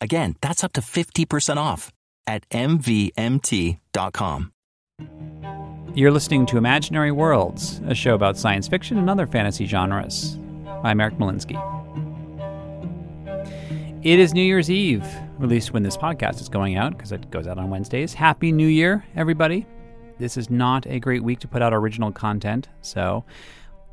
Again, that's up to 50% off at MVMT.com. You're listening to Imaginary Worlds, a show about science fiction and other fantasy genres. I'm Eric Molinsky. It is New Year's Eve, at least when this podcast is going out, because it goes out on Wednesdays. Happy New Year, everybody. This is not a great week to put out original content, so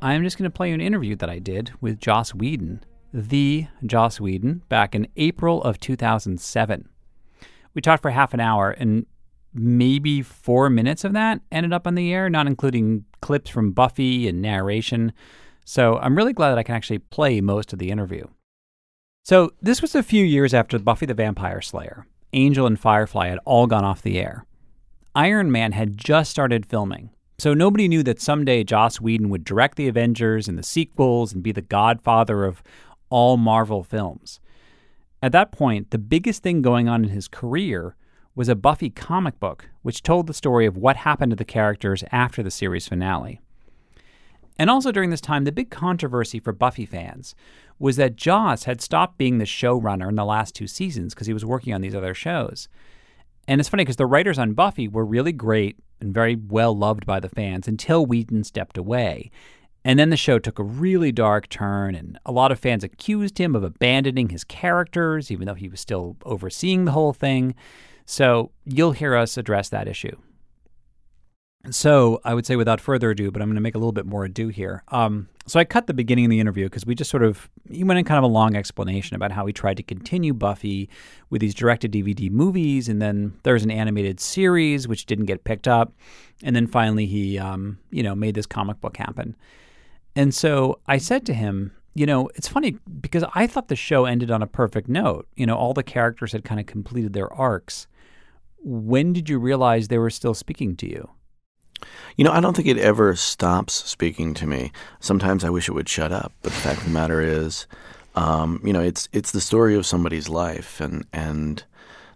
I'm just going to play you an interview that I did with Joss Whedon, the Joss Whedon, back in April of 2007. We talked for half an hour, and maybe four minutes of that ended up on the air, not including clips from Buffy and narration. So I'm really glad that I can actually play most of the interview. So, this was a few years after Buffy the Vampire Slayer. Angel and Firefly had all gone off the air. Iron Man had just started filming, so nobody knew that someday Joss Whedon would direct the Avengers and the sequels and be the godfather of all Marvel films. At that point, the biggest thing going on in his career was a Buffy comic book, which told the story of what happened to the characters after the series finale. And also during this time, the big controversy for Buffy fans was that Joss had stopped being the showrunner in the last two seasons because he was working on these other shows. And it's funny because the writers on Buffy were really great and very well loved by the fans until Whedon stepped away. And then the show took a really dark turn, and a lot of fans accused him of abandoning his characters, even though he was still overseeing the whole thing. So you'll hear us address that issue. So I would say without further ado, but I'm going to make a little bit more ado here. Um, so I cut the beginning of the interview because we just sort of he went in kind of a long explanation about how he tried to continue Buffy with these directed DVD movies, and then there's an animated series which didn't get picked up, and then finally he um, you know made this comic book happen. And so I said to him, you know, it's funny because I thought the show ended on a perfect note. You know, all the characters had kind of completed their arcs. When did you realize they were still speaking to you? You know, I don't think it ever stops speaking to me. Sometimes I wish it would shut up, but the fact of the matter is, um, you know, it's it's the story of somebody's life, and and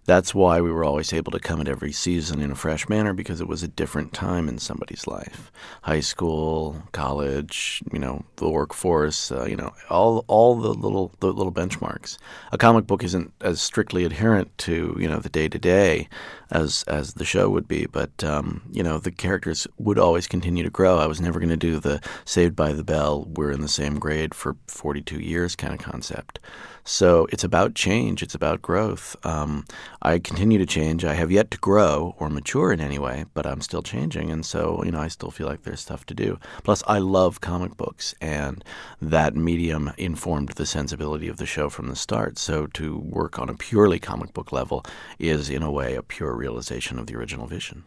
that's why we were always able to come at every season in a fresh manner because it was a different time in somebody's life. High school, college, you know, the workforce, uh, you know, all all the little the little benchmarks. A comic book isn't as strictly adherent to you know the day to day as as the show would be, but um, you know the characters would always continue to grow. I was never going to do the Saved by the Bell, we're in the same grade for 42 years kind of concept. So it's about change. It's about growth. Um, I continue to change. I have yet to grow or mature in any way, but I'm still changing, and so you know I still feel like there's stuff to do. Plus, I love comic books, and that medium informed the sensibility of the show from the start. So to work on a purely comic book level is, in a way, a pure realization of the original vision.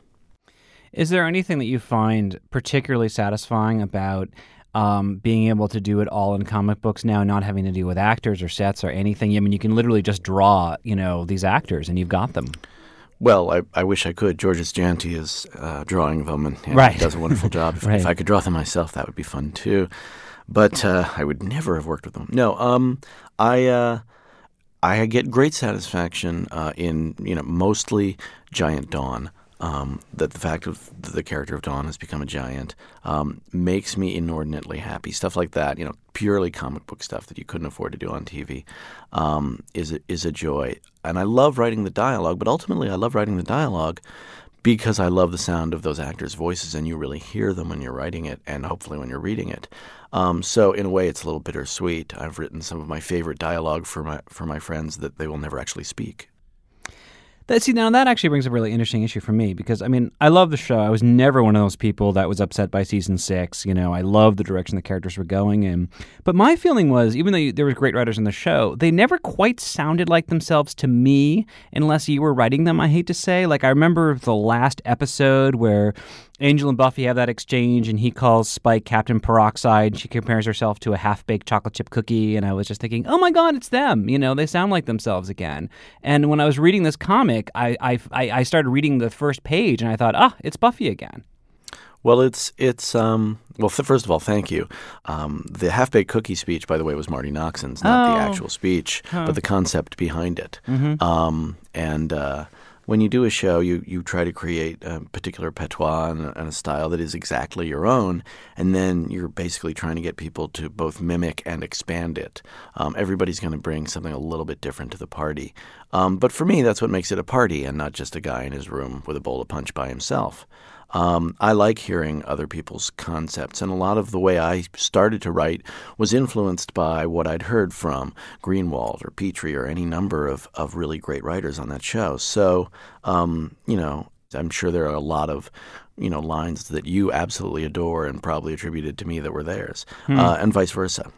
Is there anything that you find particularly satisfying about um, being able to do it all in comic books now, not having to deal with actors or sets or anything. I mean, you can literally just draw, you know, these actors and you've got them. Well, I, I wish I could. Georges Jeanty is uh, drawing them and, and right. does a wonderful job. If, right. if, I could draw them myself, that would be fun too. But uh, I would never have worked with them. No, um, I uh, I get great satisfaction uh, in you know mostly Giant Dawn um, that the fact of the character of Dawn has become a giant um, makes me inordinately happy. Stuff like that, you know, purely comic book stuff that you couldn't afford to do on TV, um, is a, is a joy. And I love writing the dialogue, but ultimately I love writing the dialogue because I love the sound of those actors' voices, and you really hear them when you're writing it, and hopefully when you're reading it. Um, so in a way, it's a little bittersweet. I've written some of my favorite dialogue for my for my friends that they will never actually speak. That, see, now that actually brings up a really interesting issue for me because I mean, I love the show. I was never one of those people that was upset by season six. You know, I love the direction the characters were going in. But my feeling was, even though you, there were great writers in the show, they never quite sounded like themselves to me, unless you were writing them. I hate to say, like I remember the last episode where Angel and Buffy have that exchange, and he calls Spike Captain Peroxide. She compares herself to a half baked chocolate chip cookie, and I was just thinking, oh my God, it's them. You know, they sound like themselves again. And when I was reading this comic, I, I, I started reading the first page, and I thought, ah, it's Buffy again. Well, it's it's um well. Th- first of all, thank you. Um, the half baked cookie speech, by the way, was Marti Noxon's, not Oh. the actual speech, Huh. but the concept behind it. Mhm. Um, and uh, when you do a show, you you try to create a particular patois and a, and a style that is exactly your own, and then you're basically trying to get people to both mimic and expand it. Um, everybody's going to bring something a little bit different to the party. Um, but for me, that's what makes it a party, and not just a guy in his room with a bowl of punch by himself. Um, I like hearing other people's concepts, and a lot of the way I started to write was influenced by what I'd heard from Greenwalt or Petrie or any number of, of really great writers on that show. So, um, you know, I'm sure there are a lot of, you know, lines that you absolutely adore and probably attributed to me that were theirs, uh, and vice versa.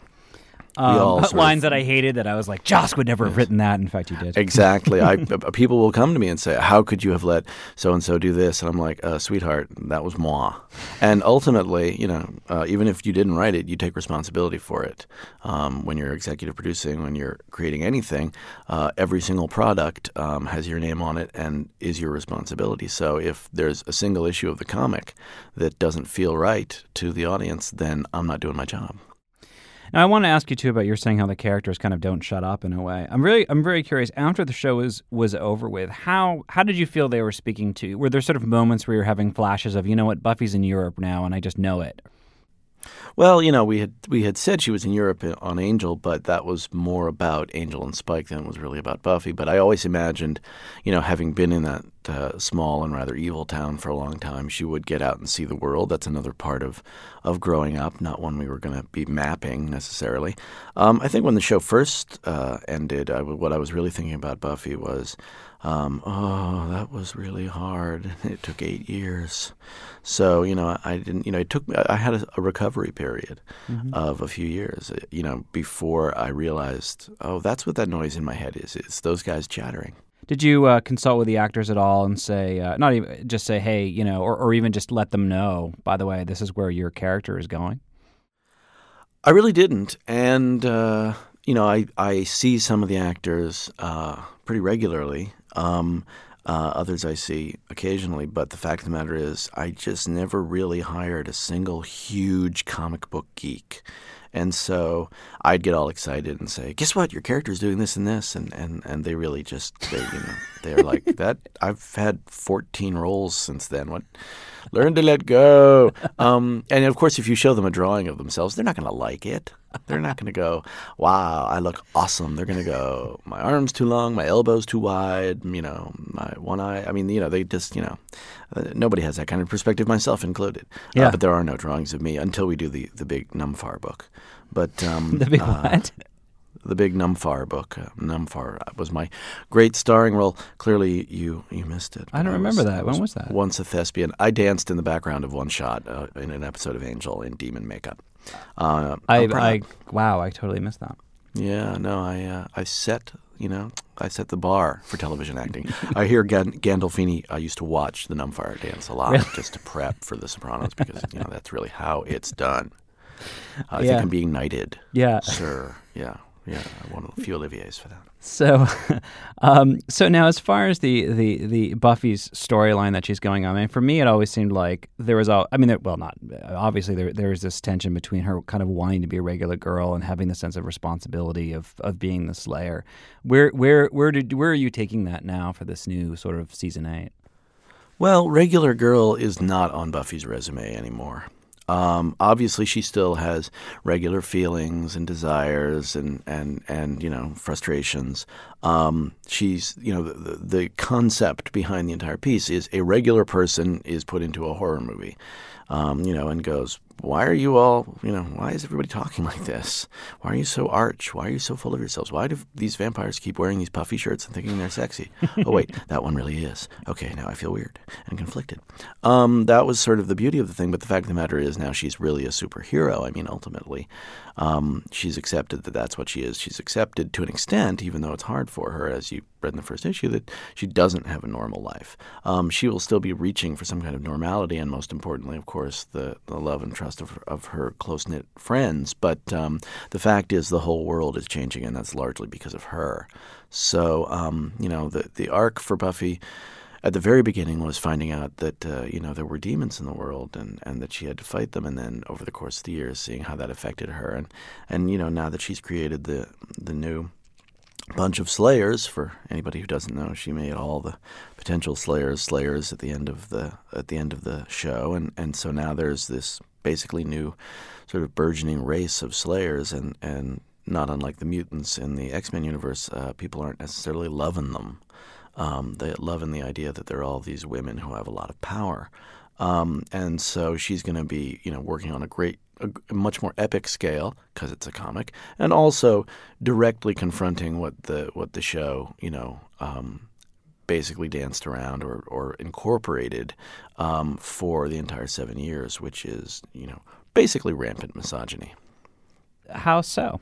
Um, sort of- lines that I hated that I was like, Joss would never have written that. In fact, you did. Exactly. I uh, people will come to me and say, "How could you have let so and so do this?" And I'm like, uh, "Sweetheart, that was moi." And ultimately, you know, uh, even if you didn't write it, you take responsibility for it. Um, when you're executive producing, when you're creating anything, uh, every single product um, has your name on it and is your responsibility. So if there's a single issue of the comic that doesn't feel right to the audience, then I'm not doing my job. Now, I want to ask you too about you're saying how the characters kind of don't shut up in a way. I'm really, I'm very curious. After the show was was over with, how how did you feel they were speaking to you? Were there sort of moments where you're having flashes of, you know what, Buffy's in Europe now, and I just know it? Well, you know, we had we had said she was in Europe on Angel, but that was more about Angel and Spike than it was really about Buffy. But I always imagined, you know, having been in that uh, small and rather evil town for a long time, she would get out and see the world. That's another part of of growing up, not one we were going to be mapping necessarily. Um, I think when the show first uh, ended, what I was really thinking about Buffy was. Um, oh, that was really hard. It took eight years. So, you know, I didn't, you know, it took, me, I had a, a recovery period of a few years, uh, you know, before I realized, oh, that's what that noise in my head is. It's those guys chattering. Did you uh, consult with the actors at all and say, uh, not even just say, hey, you know, or, or even just let them know, by the way, this is where your character is going? I really didn't. And, uh, you know, I, I see some of the actors uh, pretty regularly. Um, uh, others I see occasionally, but the fact of the matter is, I just never really hired a single huge comic book geek. And so I'd get all excited and say, "Guess what? Your character's doing this and this," and, and, and they really just they you know they're like that. I've had 14 roles since then. What? Learn to let go. Um, and of course, if you show them a drawing of themselves, they're not going to like it. They're not going to go, "Wow, I look awesome." They're going to go, "My arm's too long, my elbow's too wide." You know, my one eye. I mean, you know, they just you know, uh, nobody has that kind of perspective, myself included. Yeah. Uh, but there are no drawings of me until we do the the big Numfar book. But um, The big uh, what? the big Numfar book. Uh, Numfar was my great starring role. Clearly, you you missed it. I don't but remember that. When was that? Once a thespian. I danced in the background of One Shot uh, in an episode of Angel in demon makeup. Uh, I. I, wow, I totally missed that. yeah, no, I uh, I set you know I set the bar for television acting. I hear Gan- Gandolfini. I used to watch the Numfar dance a lot Really? just to prep for The Sopranos because you know that's really how it's done. I Yeah. think I'm being knighted, Yeah. sir. Yeah, yeah. I won a few Olivier's for that. So, um, so now as far as the the the Buffy's storyline that she's going on, I mean, for me, it always seemed like there was all. I mean, there, well, not obviously there there was this tension between her kind of wanting to be a regular girl and having the sense of responsibility of of being the Slayer. Where where where did where are you taking that now for this new sort of season eight? Well, regular girl is not on Buffy's resume anymore. Um, obviously, she still has regular feelings and desires and and and you know frustrations. Um, she's you know the, the concept behind the entire piece is a regular person is put into a horror movie, um, you know, and goes, why are you all, you know, why is everybody talking like this? Why are you so arch? Why are you so full of yourselves? Why do these vampires keep wearing these puffy shirts and thinking they're sexy? oh, wait, that one really is. Okay, now I feel weird and conflicted. Um, that was sort of the beauty of the thing, but the fact of the matter is now she's really a superhero. I mean, ultimately, um, she's accepted that that's what she is. She's accepted to an extent, even though it's hard for her, as you read in the first issue, that she doesn't have a normal life. Um, she will still be reaching for some kind of normality, and most importantly, of course, the, the love and trust of, of her close knit friends. But um, the fact is, the whole world is changing, and that's largely because of her. So, um, you know, the, the arc for Buffy at the very beginning was finding out that uh, you know there were demons in the world and, and that she had to fight them, and then over the course of the years, seeing how that affected her, and and you know now that she's created the the new bunch of slayers for anybody who doesn't know she made all the potential slayers slayers at the end of the at the end of the show. And and so now there's this basically new sort of burgeoning race of slayers. And and not unlike the mutants in the X-Men universe uh, people aren't necessarily loving them um, they love in the idea that they're all these women who have a lot of power. Um, and so she's going to be, you know, working on a great, a, a much more epic scale because it's a comic, and also directly confronting what the what the show, you know, um, basically danced around or or incorporated um, for the entire seven years, which is, you know, basically rampant misogyny. How so?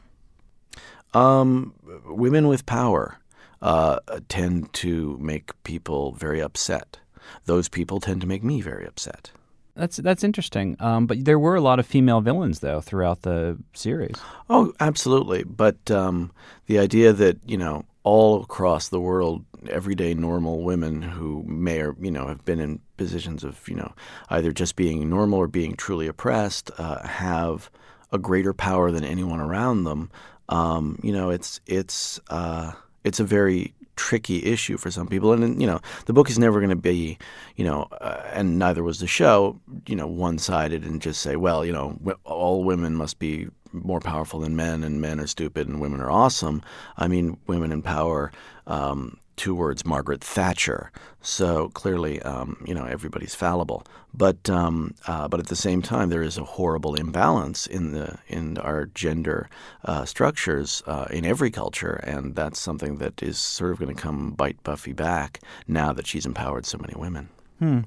Um, women with power uh, tend to make people very upset. Those people tend to make me very upset. That's that's interesting. Um, but there were a lot of female villains though throughout the series. Oh, absolutely. But um, the idea that you know all across the world, everyday normal women who may or you know have been in positions of you know either just being normal or being truly oppressed uh, have a greater power than anyone around them. Um, you know, it's it's. Uh, it's a very tricky issue for some people. And, you know, the book is never going to be, you know, uh, and neither was the show, you know, one sided and just say, well, you know, all women must be more powerful than men and men are stupid and women are awesome. I mean, women in power um, two words Margaret Thatcher. So clearly, um, you know, everybody's fallible. But um, uh, but at the same time, there is a horrible imbalance in the in our gender uh, structures uh, in every culture, and that's something that is sort of going to come bite Buffy back now that she's empowered so many women. Hmm.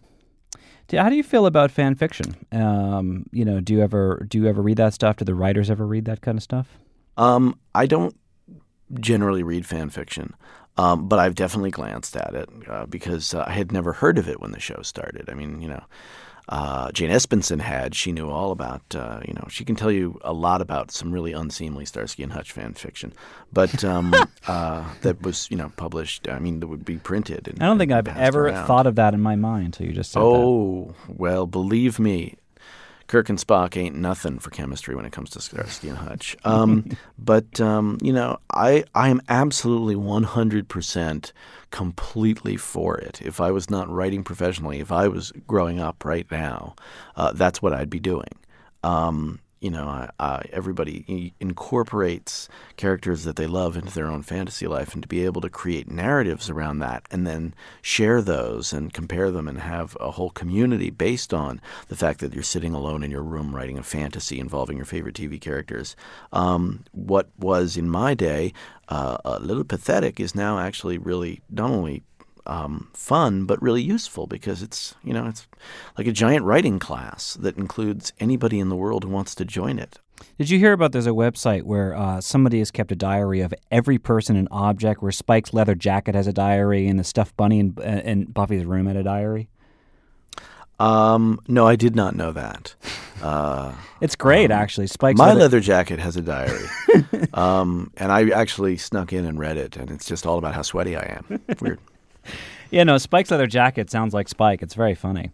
How do you feel about fan fiction? Um, you know, do you ever do you ever read that stuff? Do the writers ever read that kind of stuff? Um, I don't generally read fan fiction. Um, but I've definitely glanced at it uh, because uh, I had never heard of it when the show started. I mean, you know, uh, Jane Espenson had. She knew all about, uh, you know, she can tell you a lot about some really unseemly Starsky and Hutch fan fiction, but um, uh, that was, you know, published. I mean, that would be printed. And, I don't think I've ever around. thought of that in my mind until you just said oh, that. well, believe me, Kirk and Spock ain't nothing for chemistry when it comes to Starsky and Hutch. Um, but um, you know, I I am absolutely one hundred percent completely for it. If I was not writing professionally, if I was growing up right now, uh, that's what I'd be doing. Um, you know, uh, everybody incorporates characters that they love into their own fantasy life, and to be able to create narratives around that and then share those and compare them and have a whole community based on the fact that you're sitting alone in your room writing a fantasy involving your favorite TV characters. Um, what was in my day uh, a little pathetic is now actually really not only um, fun but really useful because it's you know it's like a giant writing class that includes anybody in the world who wants to join it. Did you hear about there's a website where uh, somebody has kept a diary of every person and object where Spike's leather jacket has a diary and the stuffed bunny in, in Buffy's room had a diary? Um, no, I did not know that. Uh, it's great, um, actually. Spike's my leather... leather jacket has a diary, um, and I actually snuck in and read it, and it's just all about how sweaty I am. Weird. yeah, no, Spike's leather jacket sounds like Spike. It's very funny.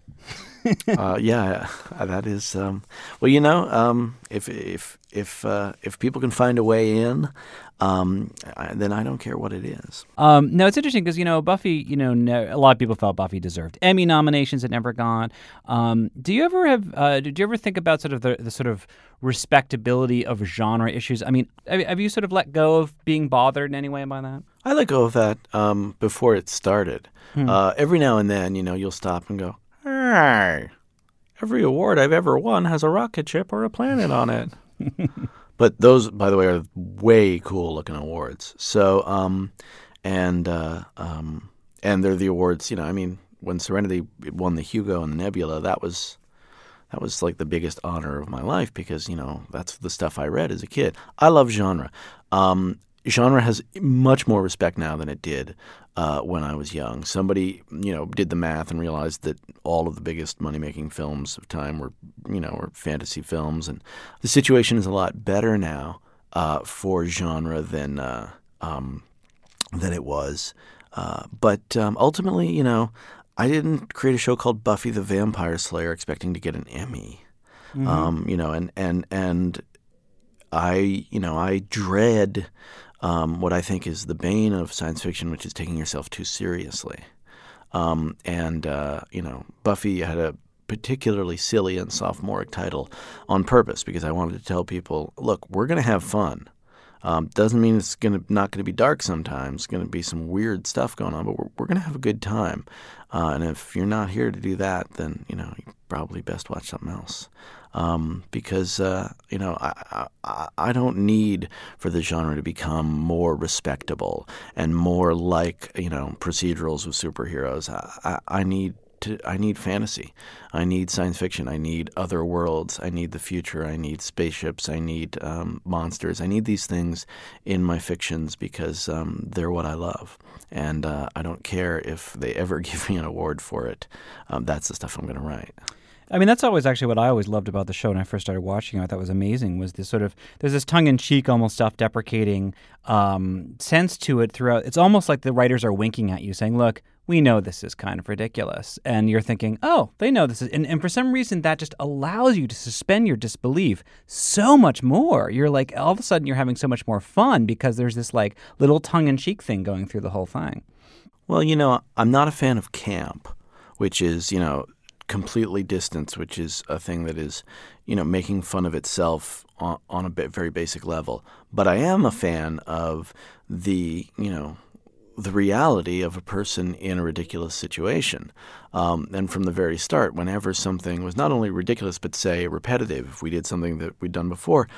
uh, yeah, uh, that is. Um, well, you know, um, if if if uh, if people can find a way in, um, then I don't care what it is. Um, no, it's interesting because you know Buffy. You know, a lot of people felt Buffy deserved Emmy nominations. It never got. Um, do you ever have? Uh, did you ever think about sort of the, the sort of respectability of genre issues? I mean, have you sort of let go of being bothered in any way by that? I let go of that um, before it started. Hmm. Uh, every now and then, you know, you'll stop and go, "Hey, every award I've ever won has a rocket ship or a planet on it." but those, by the way, are way cool looking awards. So, um, and uh, um, and they're the awards. You know, I mean, when Serenity won the Hugo and the Nebula, that was that was like the biggest honor of my life because you know that's the stuff I read as a kid. I love genre. Um, genre has much more respect now than it did uh, when I was young. Somebody, you know, did the math and realized that all of the biggest money-making films of time were, you know, were fantasy films, and the situation is a lot better now uh, for genre than uh, um, than it was. Uh, but um, ultimately, you know, I didn't create a show called Buffy the Vampire Slayer expecting to get an Emmy. Mm-hmm. Um, you know, and and and I, you know, I dread um, what I think is the bane of science fiction, which is taking yourself too seriously. Um, and uh, you know, Buffy had a particularly silly and sophomoric title on purpose because I wanted to tell people, look, we're going to have fun. Um, doesn't mean it's going to not going to be dark sometimes. It's going to be some weird stuff going on, but we're, we're going to have a good time. Uh, and if you're not here to do that, then you know you probably best watch something else um, because uh, you know I, I, I don't need for the genre to become more respectable and more like you know procedurals with superheroes. I, I, I need to, I need fantasy. I need science fiction. I need other worlds. I need the future. I need spaceships. I need um, monsters. I need these things in my fictions because um, they're what I love. And uh, I don't care if they ever give me an award for it. Um, that's the stuff I'm going to write. I mean, that's always actually what I always loved about the show when I first started watching it. I thought was amazing was this sort of there's this tongue in cheek, almost self deprecating um, sense to it throughout. It's almost like the writers are winking at you, saying, "Look, we know this is kind of ridiculous," and you're thinking, "Oh, they know this is," and, and for some reason that just allows you to suspend your disbelief so much more. You're like all of a sudden you're having so much more fun because there's this like little tongue in cheek thing going through the whole thing. Well, you know, I'm not a fan of camp, which is you know completely distanced, which is a thing that is, you know, making fun of itself on, on a very basic level. But I am a fan of the, you know, the reality of a person in a ridiculous situation. Um, and from the very start, whenever something was not only ridiculous, but say repetitive, if we did something that we'd done before,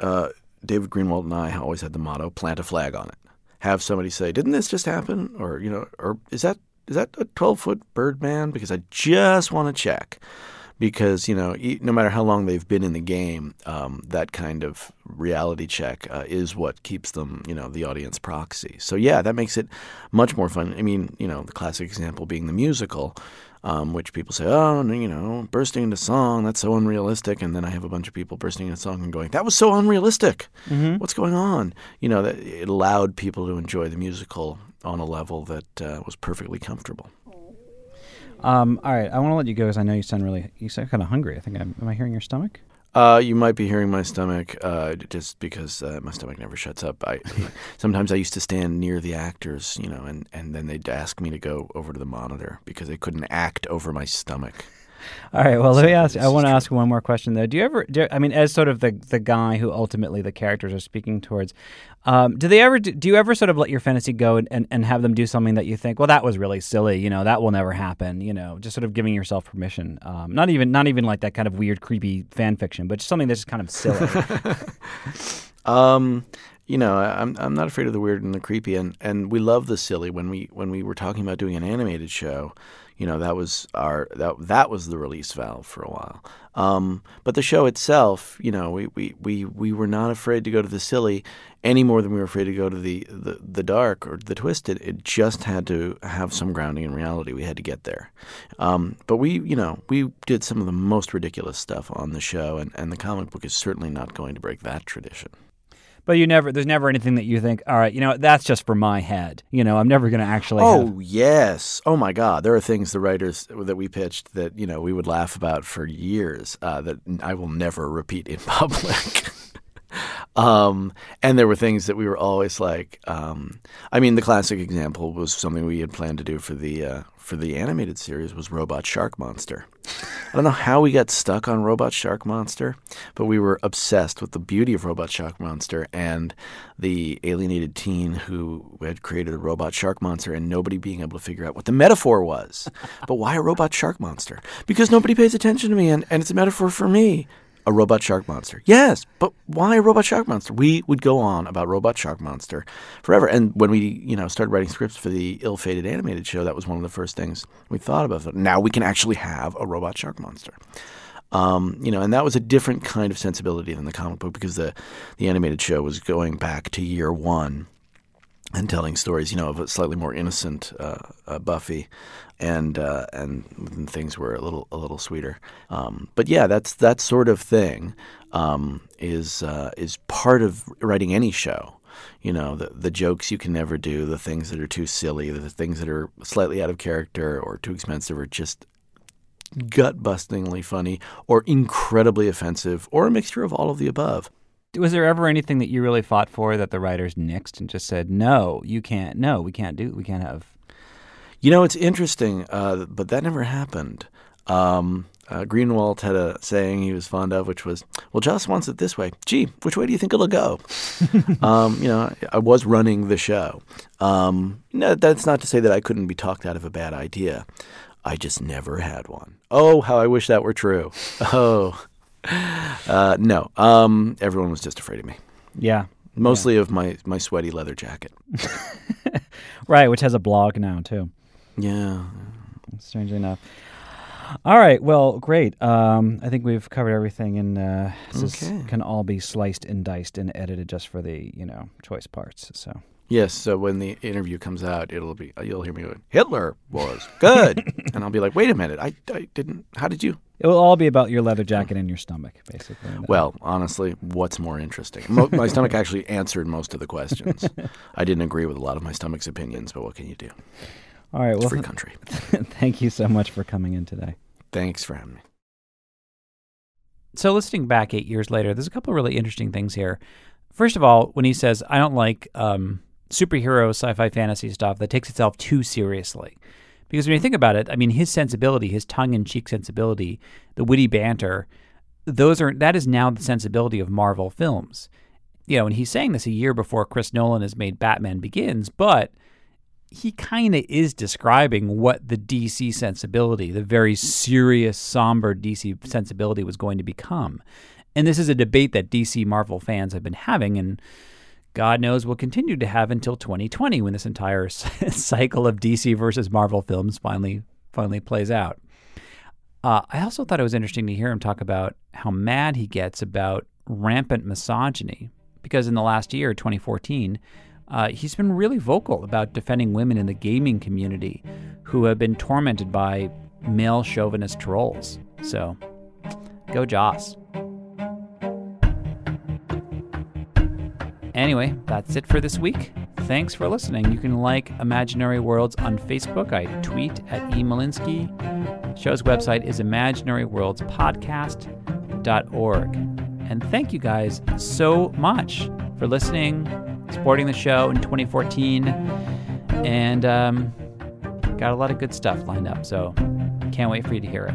uh, David Greenwalt and I always had the motto plant a flag on it. Have somebody say, Didn't this just happen? Or, you know, or is that is that a 12 foot Birdman? Because I just want to check. Because, you know, no matter how long they've been in the game, um, that kind of reality check uh, is what keeps them, you know, the audience proxy. So, yeah, that makes it much more fun. I mean, you know, the classic example being the musical. Um, which people say, oh, you know, bursting into song, that's so unrealistic. And then I have a bunch of people bursting into song and going, that was so unrealistic. Mm-hmm. What's going on? You know, that it allowed people to enjoy the musical on a level that uh, was perfectly comfortable. Um, all right, I want to let you go because I know you sound really you sound kind of hungry. I think I'm, am I hearing your stomach? Uh, you might be hearing my stomach uh, just because uh, my stomach never shuts up. I sometimes I used to stand near the actors, you know, and, and then they'd ask me to go over to the monitor because they couldn't act over my stomach. All right. Well, let me ask. I want to ask one more question though. Do you ever? Do, I mean, as sort of the the guy who ultimately the characters are speaking towards, um, do they ever? Do, do, you ever sort of let your fantasy go and, and, and have them do something that you think, well, that was really silly. You know, that will never happen. You know, just sort of giving yourself permission. Um, not even not even like that kind of weird, creepy fan fiction, but just something that's just kind of silly. um, you know, I'm I'm not afraid of the weird and the creepy, and, and we love the silly. When we when we were talking about doing an animated show, you know that was our that that was the release valve for a while. Um, but the show itself, you know, we, we, we, we were not afraid to go to the silly any more than we were afraid to go to the, the, the dark or the twisted. It just had to have some grounding in reality. We had to get there. Um, but we, you know, we did some of the most ridiculous stuff on the show, and, and the comic book is certainly not going to break that tradition. But you never, there's never anything that you think, all right, you know, that's just for my head. You know, I'm never going to actually. Oh have- yes. Oh my God. There are things the writers that we pitched that you know we would laugh about for years uh, that I will never repeat in public. Um, and there were things that we were always like. Um, I mean, the classic example was something we had planned to do for the uh, for the animated series was Robot Shark Monster. I don't know how we got stuck on Robot Shark Monster, but we were obsessed with the beauty of Robot Shark Monster and the alienated teen who had created a Robot Shark Monster and nobody being able to figure out what the metaphor was. but why a Robot Shark Monster? Because nobody pays attention to me and, and it's a metaphor for me. A robot shark monster. Yes, but why a robot shark monster? We would go on about robot shark monster forever. And when we, you know, started writing scripts for the ill-fated animated show, that was one of the first things we thought about. Now we can actually have a robot shark monster. Um, you know, and that was a different kind of sensibility than the comic book because the the animated show was going back to year one and telling stories, you know, of a slightly more innocent uh, uh, Buffy, and uh, and things were a little a little sweeter. Um, but yeah, that's that sort of thing um, is uh, is part of writing any show. You know, the the jokes you can never do, the things that are too silly, the things that are slightly out of character or too expensive, or just gut bustingly funny, or incredibly offensive, or a mixture of all of the above. Was there ever anything that you really fought for that the writers nixed and just said, no, you can't, no, we can't do, we can't have? You know, it's interesting, uh, but that never happened. Um, uh, Greenwalt had a saying he was fond of, which was, "Well, Joss wants it this way. Gee, which way do you think it'll go?" um, you know, I was running the show. Um, no, that's not to say that I couldn't be talked out of a bad idea. I just never had one. Oh, how I wish that were true. Oh, uh, no. Um, everyone was just afraid of me. Yeah. Mostly yeah. of my, my sweaty leather jacket. right, which has a blog now, too. Yeah. Strangely enough. All right. Well, great. Um, I think we've covered everything, and uh, this okay. can all be sliced and diced and edited just for the you know choice parts. So Yes, so when the interview comes out, it'll be you'll hear me going, Hitler was good, and I'll be like, wait a minute, I, I didn't. How did you? It will all be about your leather jacket and your stomach, basically. Well, honestly, what's more interesting? Mo- my stomach actually answered most of the questions. I didn't agree with a lot of my stomach's opinions, but what can you do? All right, it's well, free country. thank you so much for coming in today. Thanks for having me. So, listening back eight years later, there's a couple of really interesting things here. First of all, when he says, "I don't like." Um, superhero sci-fi fantasy stuff that takes itself too seriously. Because when you think about it, I mean, his sensibility, his tongue-in-cheek sensibility, the witty banter, those are that is now the sensibility of Marvel films. You know, and he's saying this a year before Chris Nolan has made Batman Begins, but he kind of is describing what the DC sensibility, the very serious, somber DC sensibility was going to become. And this is a debate that DC Marvel fans have been having and God knows we'll continue to have until 2020 when this entire cycle of DC versus Marvel films finally finally plays out. Uh, I also thought it was interesting to hear him talk about how mad he gets about rampant misogyny because in the last year, 2014, uh, he's been really vocal about defending women in the gaming community who have been tormented by male chauvinist trolls. So, go Joss. Anyway, that's it for this week. Thanks for listening. You can like Imaginary Worlds on Facebook. I tweet at emolinsky. Show's website is imaginaryworldspodcast.org. And thank you guys so much for listening, supporting the show in 2014, and um, got a lot of good stuff lined up. So can't wait for you to hear it.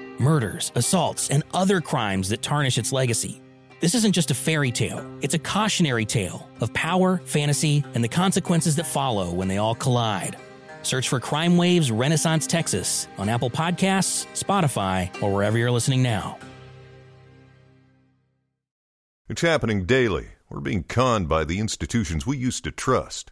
murders, assaults, and other crimes that tarnish its legacy. This isn't just a fairy tale, it's a cautionary tale of power, fantasy, and the consequences that follow when they all collide. Search for Crime Waves Renaissance Texas on Apple Podcasts, Spotify, or wherever you're listening now. It's happening daily. We're being conned by the institutions we used to trust.